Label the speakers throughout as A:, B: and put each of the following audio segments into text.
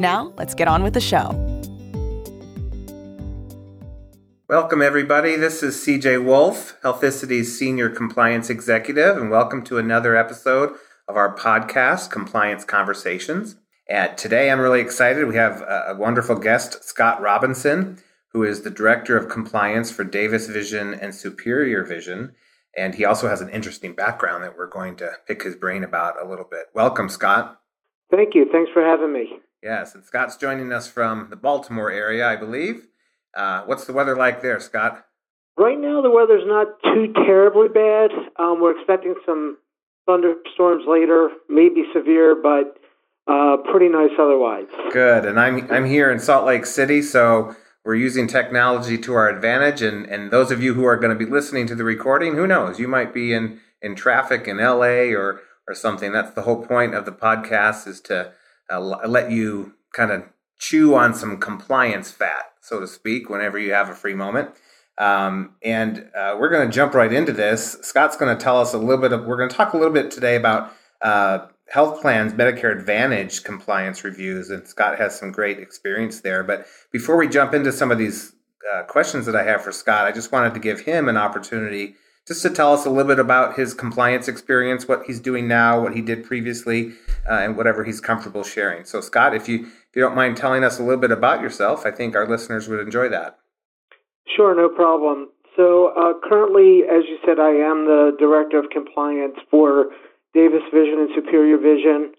A: Now, let's get on with the show.
B: Welcome, everybody. This is CJ Wolf, Healthicity's Senior Compliance Executive, and welcome to another episode of our podcast, Compliance Conversations. And today I'm really excited. We have a wonderful guest, Scott Robinson, who is the Director of Compliance for Davis Vision and Superior Vision. And he also has an interesting background that we're going to pick his brain about a little bit. Welcome, Scott.
C: Thank you. Thanks for having me.
B: Yes, and Scott's joining us from the Baltimore area, I believe. Uh, what's the weather like there, Scott?
C: Right now, the weather's not too terribly bad. Um, we're expecting some thunderstorms later, maybe severe, but uh, pretty nice otherwise.
B: Good. And I'm I'm here in Salt Lake City, so we're using technology to our advantage. And and those of you who are going to be listening to the recording, who knows? You might be in in traffic in L.A. or or something. That's the whole point of the podcast is to uh, let you kind of chew on some compliance fat, so to speak, whenever you have a free moment. Um, and uh, we're going to jump right into this. Scott's going to tell us a little bit of. We're going to talk a little bit today about uh, health plans, Medicare Advantage compliance reviews, and Scott has some great experience there. But before we jump into some of these uh, questions that I have for Scott, I just wanted to give him an opportunity just to tell us a little bit about his compliance experience, what he's doing now, what he did previously, uh, and whatever he's comfortable sharing. So, Scott, if you if you don't mind telling us a little bit about yourself, I think our listeners would enjoy that.
C: Sure, no problem. So, uh, currently, as you said, I am the director of compliance for Davis Vision and Superior Vision.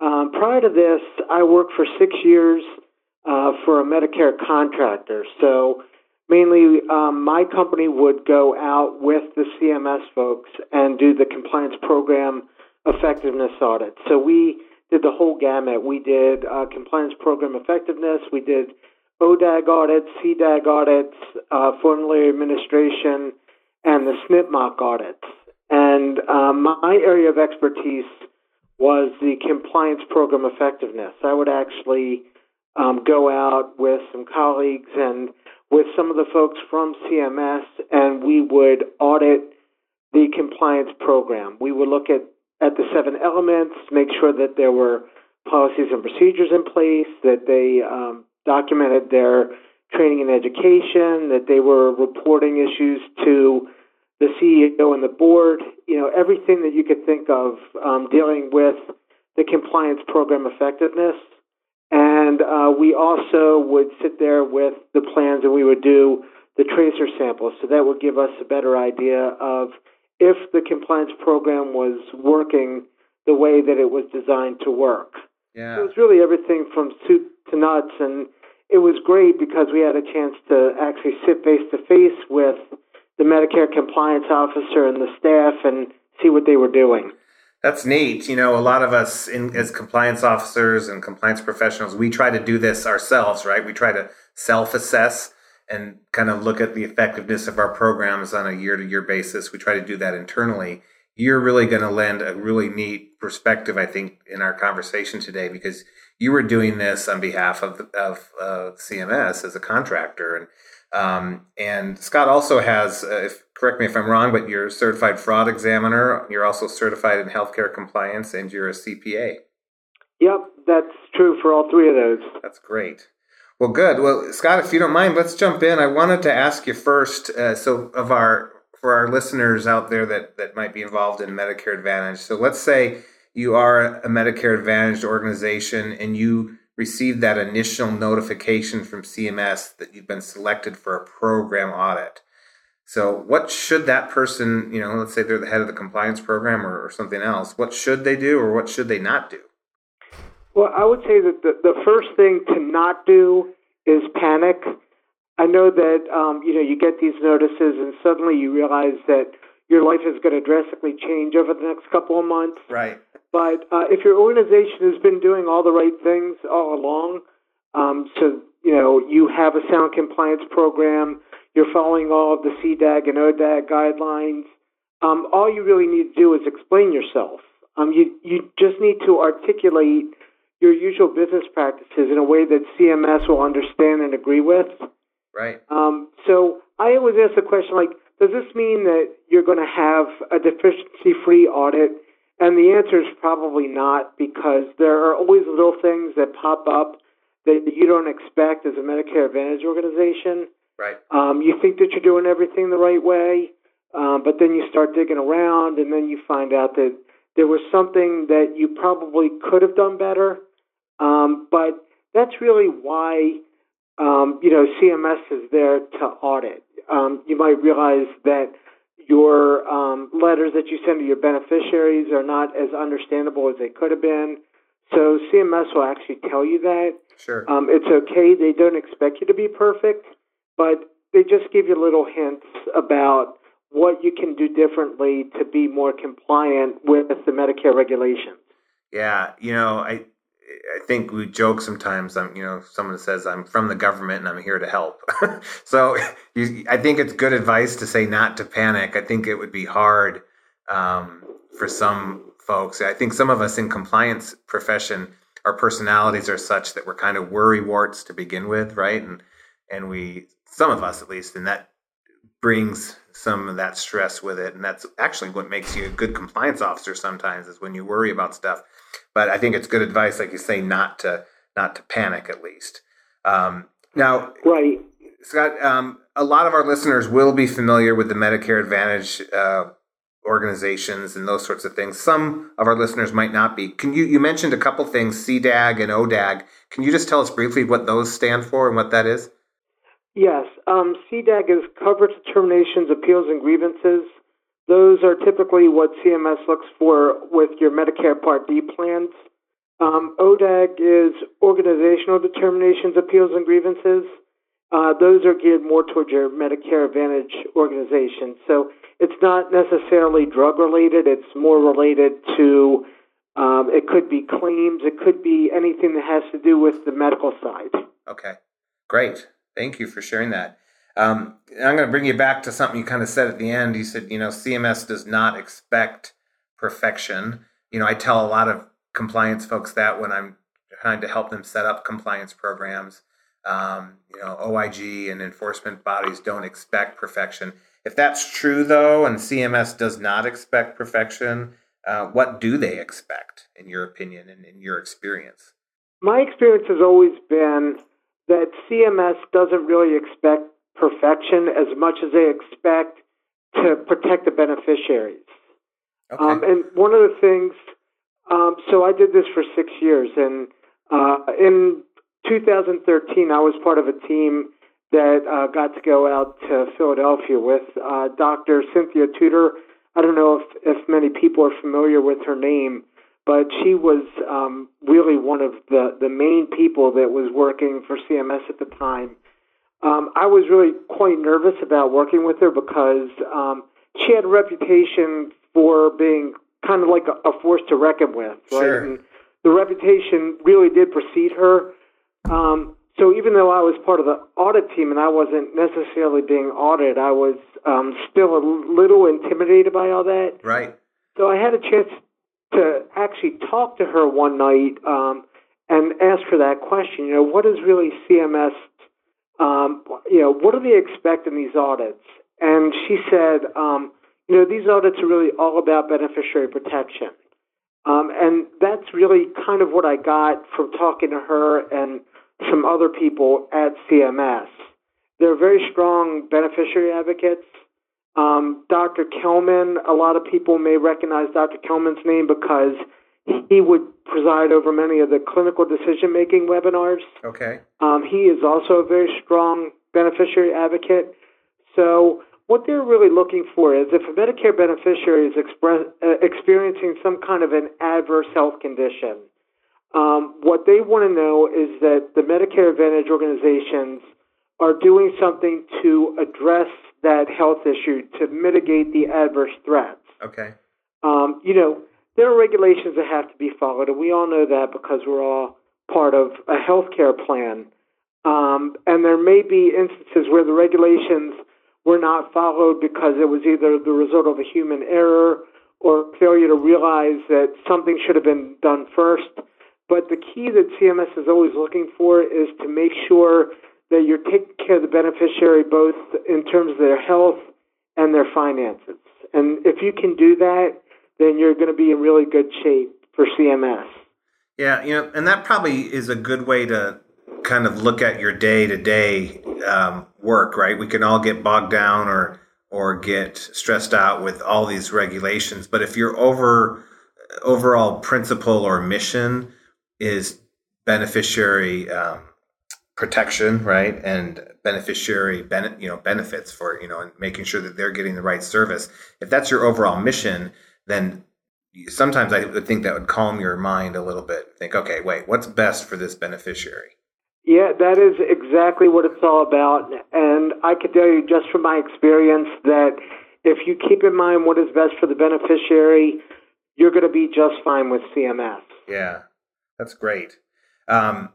C: Um, prior to this, I worked for six years uh, for a Medicare contractor. So, mainly, um, my company would go out with the CMS folks and do the compliance program effectiveness audit. So, we did the whole gamut. We did uh, compliance program effectiveness, we did ODAG audits, CDAG audits, uh, formulary administration, and the SNP mock audits. And um, my area of expertise was the compliance program effectiveness. I would actually um, go out with some colleagues and with some of the folks from CMS, and we would audit the compliance program. We would look at, at the seven elements, make sure that there were policies and procedures in place, that they um, documented their training and education, that they were reporting issues to the CEO and the board, you know, everything that you could think of um, dealing with the compliance program effectiveness. And uh, we also would sit there with the plans and we would do the tracer samples. So that would give us a better idea of if the compliance program was working the way that it was designed to work.
B: Yeah.
C: So it was really everything from soup to nuts. And it was great because we had a chance to actually sit face to face with the Medicare compliance officer and the staff and see what they were doing.
B: That's neat. You know, a lot of us in, as compliance officers and compliance professionals, we try to do this ourselves, right? We try to self assess and kind of look at the effectiveness of our programs on a year to year basis. We try to do that internally. You're really going to lend a really neat perspective, I think, in our conversation today because you were doing this on behalf of, of uh, CMS as a contractor. And um, and Scott also has, uh, if, correct me if I'm wrong, but you're a certified fraud examiner. You're also certified in healthcare compliance, and you're a CPA.
C: Yep, that's true for all three of those.
B: That's great. Well, good. Well, Scott, if you don't mind, let's jump in. I wanted to ask you first. Uh, so, of our for our listeners out there that that might be involved in Medicare Advantage. So, let's say you are a Medicare Advantage organization and you received that initial notification from CMS that you've been selected for a program audit. So, what should that person, you know, let's say they're the head of the compliance program or, or something else, what should they do or what should they not do?
C: Well, I would say that the, the first thing to not do is panic. I know that um, you know you get these notices and suddenly you realize that your life is going to drastically change over the next couple of months.
B: Right.
C: But uh, if your organization has been doing all the right things all along, um, so you know you have a sound compliance program, you're following all of the CDAG and ODAG guidelines. Um, all you really need to do is explain yourself. Um, you you just need to articulate your usual business practices in a way that CMS will understand and agree with.
B: Right.
C: Um, so I always ask the question like, does this mean that you're going to have a deficiency-free audit? And the answer is probably not because there are always little things that pop up that you don't expect as a Medicare Advantage organization.
B: Right.
C: Um, you think that you're doing everything the right way, um, but then you start digging around, and then you find out that there was something that you probably could have done better. Um, but that's really why um, you know CMS is there to audit. Um, you might realize that your um, letters that you send to your beneficiaries are not as understandable as they could have been. So CMS will actually tell you that.
B: Sure.
C: Um, it's okay. They don't expect you to be perfect, but they just give you little hints about what you can do differently to be more compliant with the Medicare regulations.
B: Yeah, you know, I I think we joke sometimes. I'm, you know, someone says I'm from the government and I'm here to help. so you, I think it's good advice to say not to panic. I think it would be hard um, for some folks. I think some of us in compliance profession, our personalities are such that we're kind of worry warts to begin with, right? And and we, some of us at least, and that brings some of that stress with it. And that's actually what makes you a good compliance officer sometimes is when you worry about stuff. But I think it's good advice, like you say, not to not to panic at least. Um, now,
C: right,
B: Scott, um, a lot of our listeners will be familiar with the Medicare Advantage uh, organizations and those sorts of things. Some of our listeners might not be. Can you you mentioned a couple things, CDAG and ODAG. Can you just tell us briefly what those stand for and what that is?
C: Yes, um, CDAG is Coverage Determinations, Appeals, and Grievances. Those are typically what CMS looks for with your Medicare Part D plans. Um, ODAG is Organizational Determinations, Appeals, and Grievances. Uh, those are geared more towards your Medicare Advantage organization. So it's not necessarily drug related, it's more related to um, it could be claims, it could be anything that has to do with the medical side.
B: Okay, great. Thank you for sharing that. Um, I'm going to bring you back to something you kind of said at the end. You said, you know, CMS does not expect perfection. You know, I tell a lot of compliance folks that when I'm trying to help them set up compliance programs. Um, you know, OIG and enforcement bodies don't expect perfection. If that's true, though, and CMS does not expect perfection, uh, what do they expect, in your opinion and in your experience?
C: My experience has always been that CMS doesn't really expect perfection as much as they expect to protect the beneficiaries.
B: Okay.
C: Um, and one of the things, um, so I did this for six years, and uh, in 2013, I was part of a team that uh, got to go out to Philadelphia with uh, Dr. Cynthia Tudor. I don't know if, if many people are familiar with her name, but she was um, really one of the, the main people that was working for CMS at the time. Um, I was really quite nervous about working with her because um, she had a reputation for being kind of like a, a force to reckon with, right?
B: Sure.
C: And the reputation really did precede her. Um, so even though I was part of the audit team and I wasn't necessarily being audited, I was um, still a little intimidated by all that.
B: Right.
C: So I had a chance to actually talk to her one night um, and ask her that question. You know, what is really CMS? Um, you know, what do they expect in these audits? And she said, um, you know, these audits are really all about beneficiary protection. Um, and that's really kind of what I got from talking to her and some other people at CMS. They're very strong beneficiary advocates. Um, Dr. Kelman, a lot of people may recognize Dr. Kelman's name because he would preside over many of the clinical decision making webinars.
B: Okay.
C: Um, he is also a very strong beneficiary advocate. So, what they're really looking for is if a Medicare beneficiary is express, uh, experiencing some kind of an adverse health condition, um, what they want to know is that the Medicare Advantage organizations are doing something to address that health issue to mitigate the adverse threats.
B: Okay.
C: Um, you know, there are regulations that have to be followed, and we all know that because we're all part of a healthcare plan. Um, and there may be instances where the regulations were not followed because it was either the result of a human error or failure to realize that something should have been done first. But the key that CMS is always looking for is to make sure that you're taking care of the beneficiary both in terms of their health and their finances. And if you can do that, then you're going to be in really good shape for CMS.
B: Yeah, you know, and that probably is a good way to kind of look at your day to day work, right? We can all get bogged down or or get stressed out with all these regulations, but if your over overall principle or mission is beneficiary um, protection, right, and beneficiary ben- you know benefits for you know and making sure that they're getting the right service. If that's your overall mission, then sometimes I would think that would calm your mind a little bit. Think, okay, wait, what's best for this beneficiary?
C: Yeah, that is exactly what it's all about. And I can tell you just from my experience that if you keep in mind what is best for the beneficiary, you're going to be just fine with CMS.
B: Yeah, that's great. Um,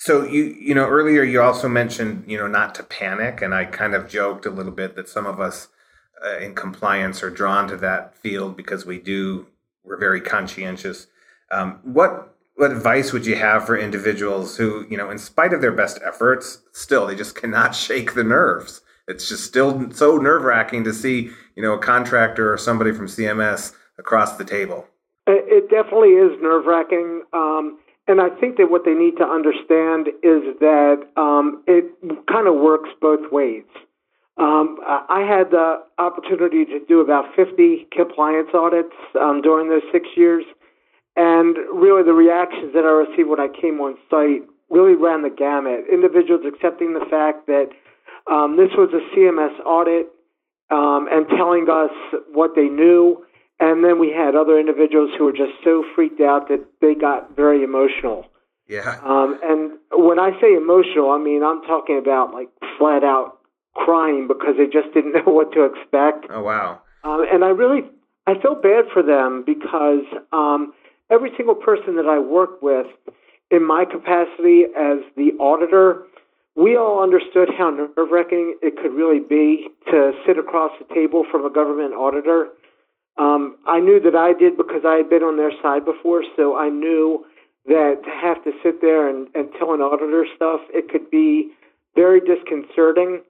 B: so you you know earlier you also mentioned you know not to panic, and I kind of joked a little bit that some of us uh, in compliance are drawn to that field because we do we're very conscientious. Um, what what advice would you have for individuals who you know in spite of their best efforts still they just cannot shake the nerves? It's just still so nerve wracking to see you know a contractor or somebody from cms across the table.
C: It definitely is nerve wracking um, and i think that what they need to understand is that um, it kind of works both ways um, I had the opportunity to do about 50 compliance audits um, during those six years, and really the reactions that I received when I came on site really ran the gamut. Individuals accepting the fact that um, this was a CMS audit um, and telling us what they knew, and then we had other individuals who were just so freaked out that they got very emotional.
B: Yeah.
C: Um, and when I say emotional, I mean I'm talking about like flat out crying because they just didn't know what to expect.
B: Oh wow!
C: Um, and I really I felt bad for them because um, every single person that I worked with in my capacity as the auditor, we all understood how nerve wracking it could really be to sit across the table from a government auditor. Um, I knew that I did because I had been on their side before, so I knew that to have to sit there and, and tell an auditor stuff, it could be very disconcerting.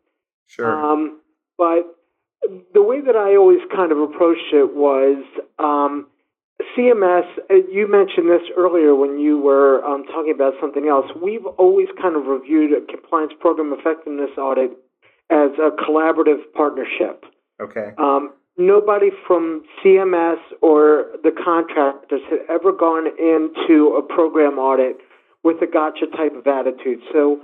B: Sure.
C: Um, but the way that I always kind of approached it was um, CMS. Uh, you mentioned this earlier when you were um, talking about something else. We've always kind of reviewed a compliance program effectiveness audit as a collaborative partnership.
B: Okay.
C: Um, nobody from CMS or the contractors had ever gone into a program audit with a gotcha type of attitude. So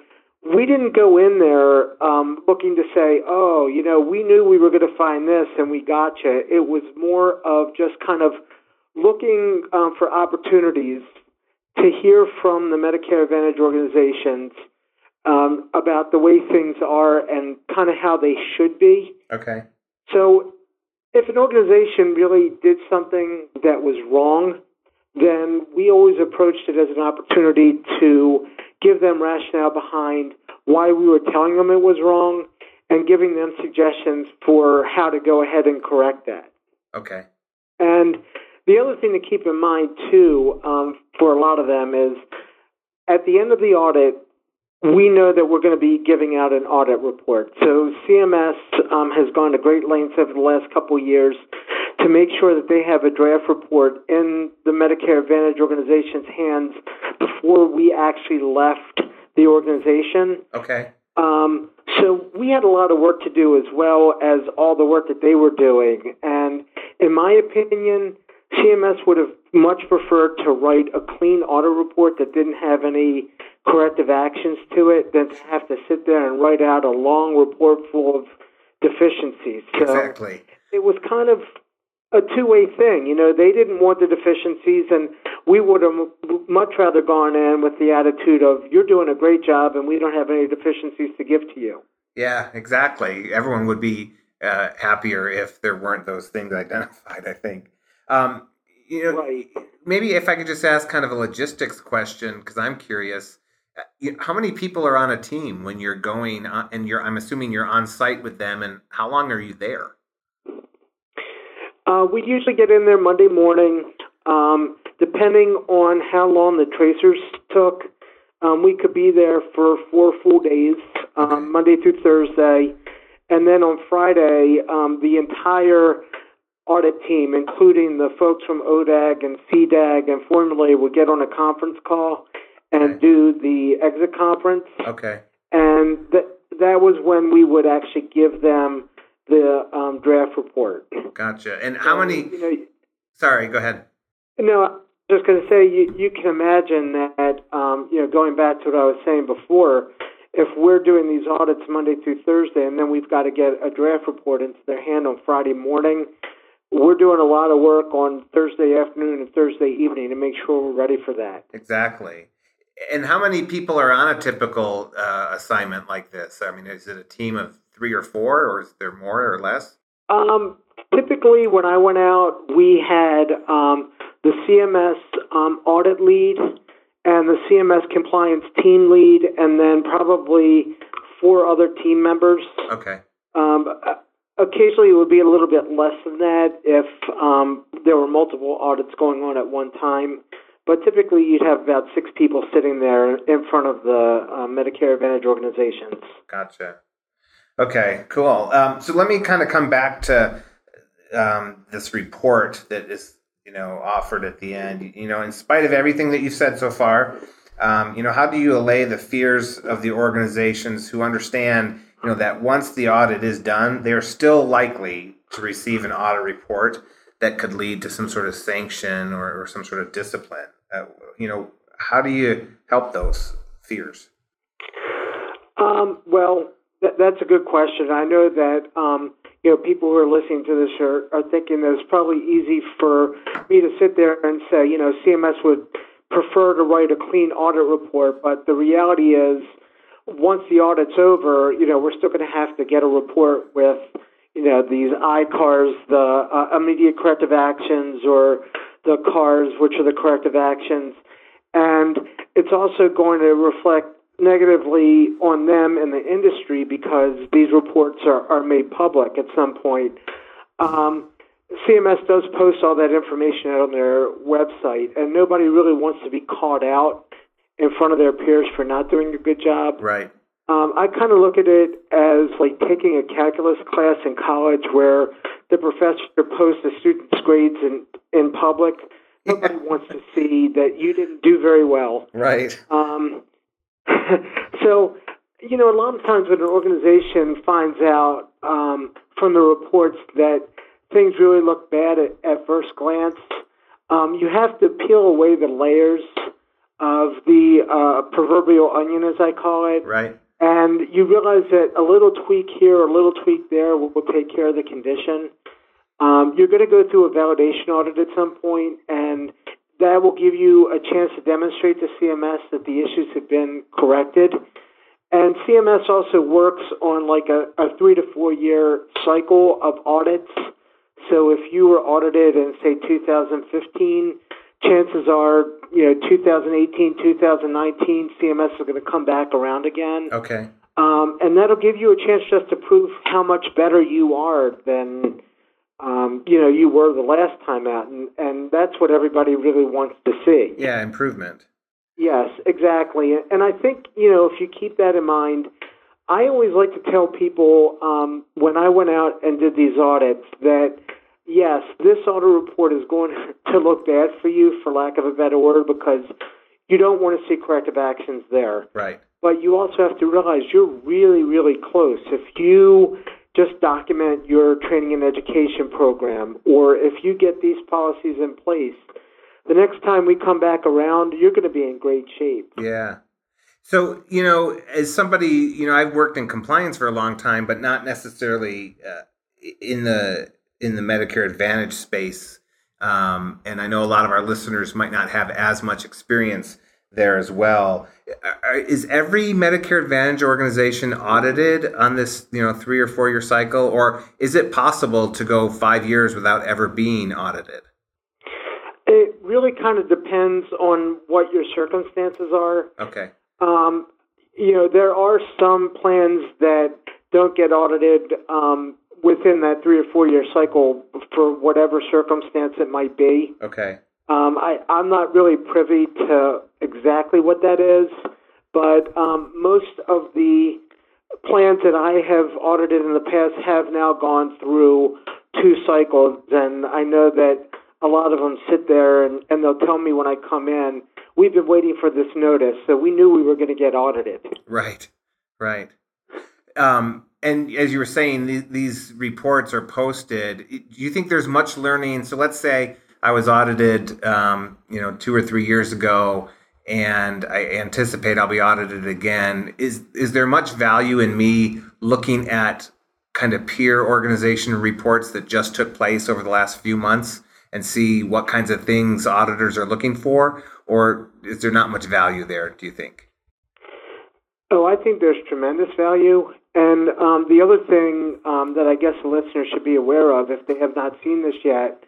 C: we didn't go in there um, looking to say, oh, you know, we knew we were going to find this and we gotcha. It was more of just kind of looking um, for opportunities to hear from the Medicare Advantage organizations um, about the way things are and kind of how they should be.
B: Okay.
C: So if an organization really did something that was wrong, then we always approached it as an opportunity to give them rationale behind why we were telling them it was wrong and giving them suggestions for how to go ahead and correct that.
B: Okay.
C: And the other thing to keep in mind, too, um, for a lot of them is at the end of the audit, we know that we're going to be giving out an audit report. So CMS um, has gone to great lengths over the last couple of years to make sure that they have a draft report in the Medicare Advantage organization's hands before we actually left the organization.
B: Okay.
C: Um, so we had a lot of work to do as well as all the work that they were doing. And in my opinion, CMS would have much preferred to write a clean audit report that didn't have any corrective actions to it than to have to sit there and write out a long report full of deficiencies.
B: So exactly.
C: It was kind of a two-way thing. You know, they didn't want the deficiencies, and we would have much rather gone in with the attitude of "You're doing a great job, and we don't have any deficiencies to give to you."
B: Yeah, exactly. Everyone would be uh, happier if there weren't those things identified. I think. Um, you know,
C: right.
B: maybe if I could just ask kind of a logistics question because I'm curious. Uh, how many people are on a team when you're going on, and you're? I'm assuming you're on site with them, and how long are you there?
C: Uh, we usually get in there Monday morning. Um, depending on how long the tracers took, um, we could be there for four full days, um. Monday through Thursday. And then on Friday, um, the entire audit team, including the folks from ODAG and CDAG and Formulary, would get on a conference call and okay. do the exit conference.
B: Okay.
C: And that that was when we would actually give them the um, draft report.
B: Gotcha. And how many? You know, sorry, go ahead.
C: No, I was just going to say you you can imagine that um, you know going back to what I was saying before. If we're doing these audits Monday through Thursday, and then we've got to get a draft report into their hand on Friday morning, we're doing a lot of work on Thursday afternoon and Thursday evening to make sure we're ready for that.
B: Exactly. And how many people are on a typical uh, assignment like this? I mean, is it a team of three or four, or is there more or less?
C: Um, typically, when I went out, we had um, the CMS um, audit lead and the CMS compliance team lead, and then probably four other team members.
B: Okay.
C: Um, occasionally, it would be a little bit less than that if um, there were multiple audits going on at one time. But typically, you'd have about six people sitting there in front of the uh, Medicare Advantage organizations.
B: Gotcha. Okay, cool. Um, so let me kind of come back to um, this report that is, you know, offered at the end. You know, in spite of everything that you've said so far, um, you know, how do you allay the fears of the organizations who understand, you know, that once the audit is done, they are still likely to receive an audit report that could lead to some sort of sanction or, or some sort of discipline? Uh, you know, how do you help those fears?
C: Um, well, that, that's a good question. I know that um, you know people who are listening to this are, are thinking that it's probably easy for me to sit there and say, you know, CMS would prefer to write a clean audit report, but the reality is, once the audit's over, you know, we're still going to have to get a report with, you know, these ICARs, the uh, immediate corrective actions, or the CARs, which are the corrective actions, and it's also going to reflect negatively on them and the industry because these reports are, are made public at some point. Um, CMS does post all that information out on their website, and nobody really wants to be caught out in front of their peers for not doing a good job.
B: Right.
C: Um, I kind of look at it as like taking a calculus class in college where the professor posts the student's grades in, in public. Nobody wants to see that you didn't do very well.
B: Right.
C: Um, so, you know, a lot of times when an organization finds out um, from the reports that things really look bad at, at first glance, um, you have to peel away the layers of the uh, proverbial onion, as I call it.
B: Right.
C: And you realize that a little tweak here, a little tweak there will, will take care of the condition. Um, you're going to go through a validation audit at some point, and that will give you a chance to demonstrate to CMS that the issues have been corrected. And CMS also works on like a, a three to four year cycle of audits. So if you were audited in, say, 2015, chances are, you know, 2018, 2019, CMS is going to come back around again.
B: Okay.
C: Um, and that'll give you a chance just to prove how much better you are than um, you know you were the last time out, and and that's what everybody really wants to see.
B: Yeah, improvement.
C: Yes, exactly, and I think you know if you keep that in mind. I always like to tell people um, when I went out and did these audits that yes, this audit report is going to look bad for you, for lack of a better word, because you don't want to see corrective actions there.
B: Right.
C: But you also have to realize you're really, really close. If you just document your training and education program, or if you get these policies in place, the next time we come back around, you're going to be in great shape.
B: Yeah. So, you know, as somebody, you know, I've worked in compliance for a long time, but not necessarily uh, in the in the Medicare Advantage space. Um, and I know a lot of our listeners might not have as much experience there as well. Is every Medicare Advantage organization audited on this, you know, three or four year cycle, or is it possible to go five years without ever being audited?
C: It really kind of depends on what your circumstances are.
B: Okay.
C: Um, you know, there are some plans that don't get audited um, within that three or four year cycle for whatever circumstance it might be.
B: Okay.
C: Um, I, I'm not really privy to exactly what that is, but um, most of the plans that I have audited in the past have now gone through two cycles, and I know that a lot of them sit there and, and they'll tell me when I come in, we've been waiting for this notice, so we knew we were going to get audited.
B: Right, right. Um, and as you were saying, th- these reports are posted. Do you think there's much learning? So let's say I was audited, um, you know, two or three years ago, and I anticipate I'll be audited again. Is is there much value in me looking at kind of peer organization reports that just took place over the last few months and see what kinds of things auditors are looking for, or is there not much value there? Do you think?
C: Oh, I think there's tremendous value. And um, the other thing um, that I guess the listeners should be aware of, if they have not seen this yet,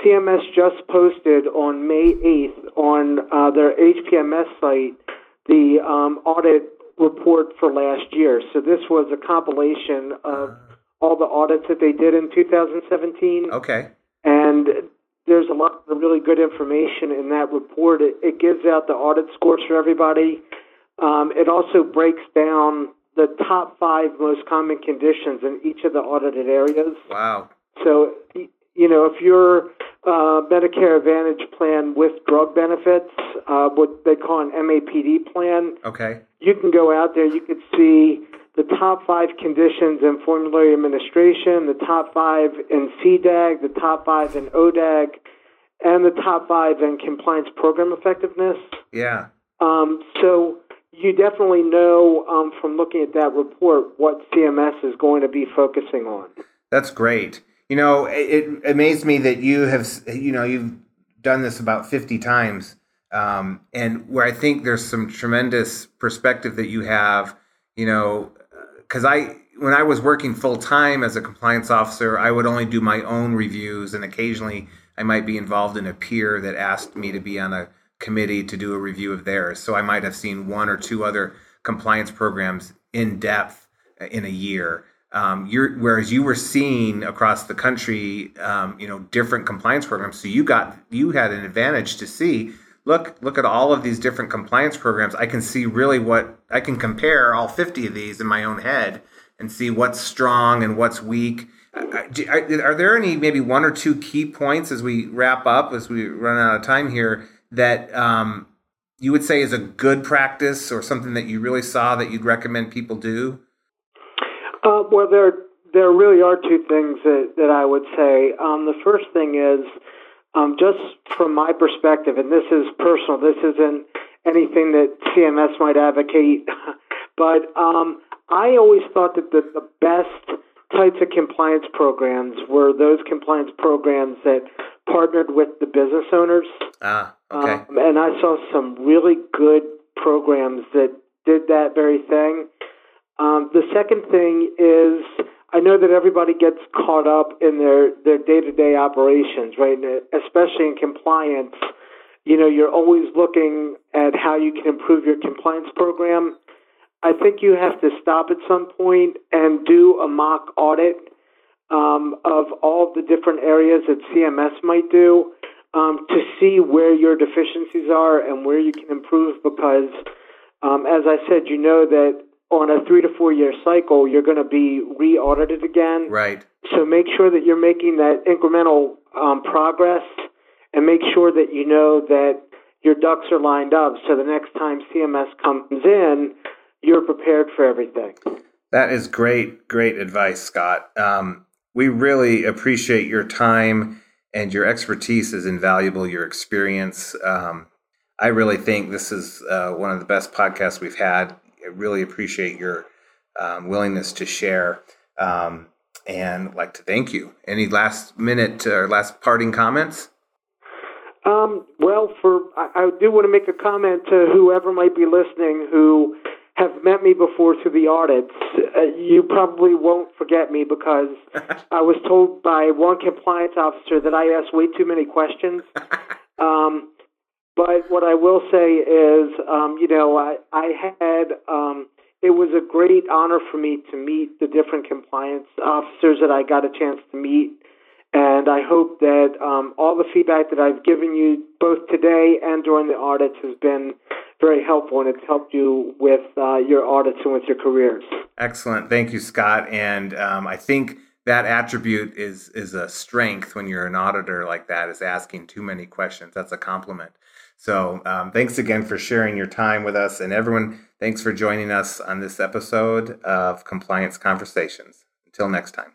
C: CMS just posted on May 8th on uh, their HPMS site the um, audit report for last year. So this was a compilation of all the audits that they did in 2017.
B: Okay.
C: And there's a lot of really good information in that report. It, it gives out the audit scores for everybody. Um, it also breaks down the top five most common conditions in each of the audited areas.
B: Wow.
C: So, you know, if you're uh, Medicare Advantage plan with drug benefits, uh, what they call an MAPD plan,
B: Okay.
C: you can go out there, you could see the top five conditions in formulary administration, the top five in CDAG, the top five in ODAG, and the top five in compliance program effectiveness.
B: Yeah.
C: Um, so you definitely know um, from looking at that report what CMS is going to be focusing on.
B: That's great. You know, it, it amazed me that you have, you know, you've done this about 50 times. Um, and where I think there's some tremendous perspective that you have, you know, because I, when I was working full time as a compliance officer, I would only do my own reviews, and occasionally I might be involved in a peer that asked me to be on a committee to do a review of theirs. So I might have seen one or two other compliance programs in depth in a year. Um, whereas you were seeing across the country, um, you know, different compliance programs. So you got you had an advantage to see. Look, look at all of these different compliance programs. I can see really what I can compare all 50 of these in my own head and see what's strong and what's weak. Are there any maybe one or two key points as we wrap up, as we run out of time here, that um, you would say is a good practice or something that you really saw that you'd recommend people do?
C: Uh, well, there there really are two things that, that I would say. Um, the first thing is um, just from my perspective, and this is personal. This isn't anything that CMS might advocate, but um, I always thought that the, the best types of compliance programs were those compliance programs that partnered with the business owners.
B: Ah, okay.
C: Um, and I saw some really good programs that did that very thing. Um, the second thing is I know that everybody gets caught up in their their day to day operations, right? And especially in compliance, you know, you're always looking at how you can improve your compliance program. I think you have to stop at some point and do a mock audit um, of all the different areas that CMS might do um, to see where your deficiencies are and where you can improve. Because, um, as I said, you know that on a three to four year cycle, you're going to be re audited again.
B: Right.
C: So make sure that you're making that incremental um, progress and make sure that you know that your ducks are lined up so the next time CMS comes in, you're prepared for everything.
B: That is great, great advice, Scott. Um, we really appreciate your time and your expertise is invaluable, your experience. Um, I really think this is uh, one of the best podcasts we've had. I really appreciate your um, willingness to share um, and like to thank you. Any last minute or last parting comments?
C: Um, well, for I, I do want to make a comment to whoever might be listening who have met me before through the audits. Uh, you probably won't forget me because I was told by one compliance officer that I asked way too many questions. Um, But what I will say is, um, you know, I, I had, um, it was a great honor for me to meet the different compliance officers that I got a chance to meet. And I hope that um, all the feedback that I've given you, both today and during the audits, has been very helpful and it's helped you with uh, your audits and with your careers.
B: Excellent. Thank you, Scott. And um, I think that attribute is is a strength when you're an auditor like that is asking too many questions. That's a compliment. So um, thanks again for sharing your time with us. And everyone, thanks for joining us on this episode of Compliance Conversations. Until next time.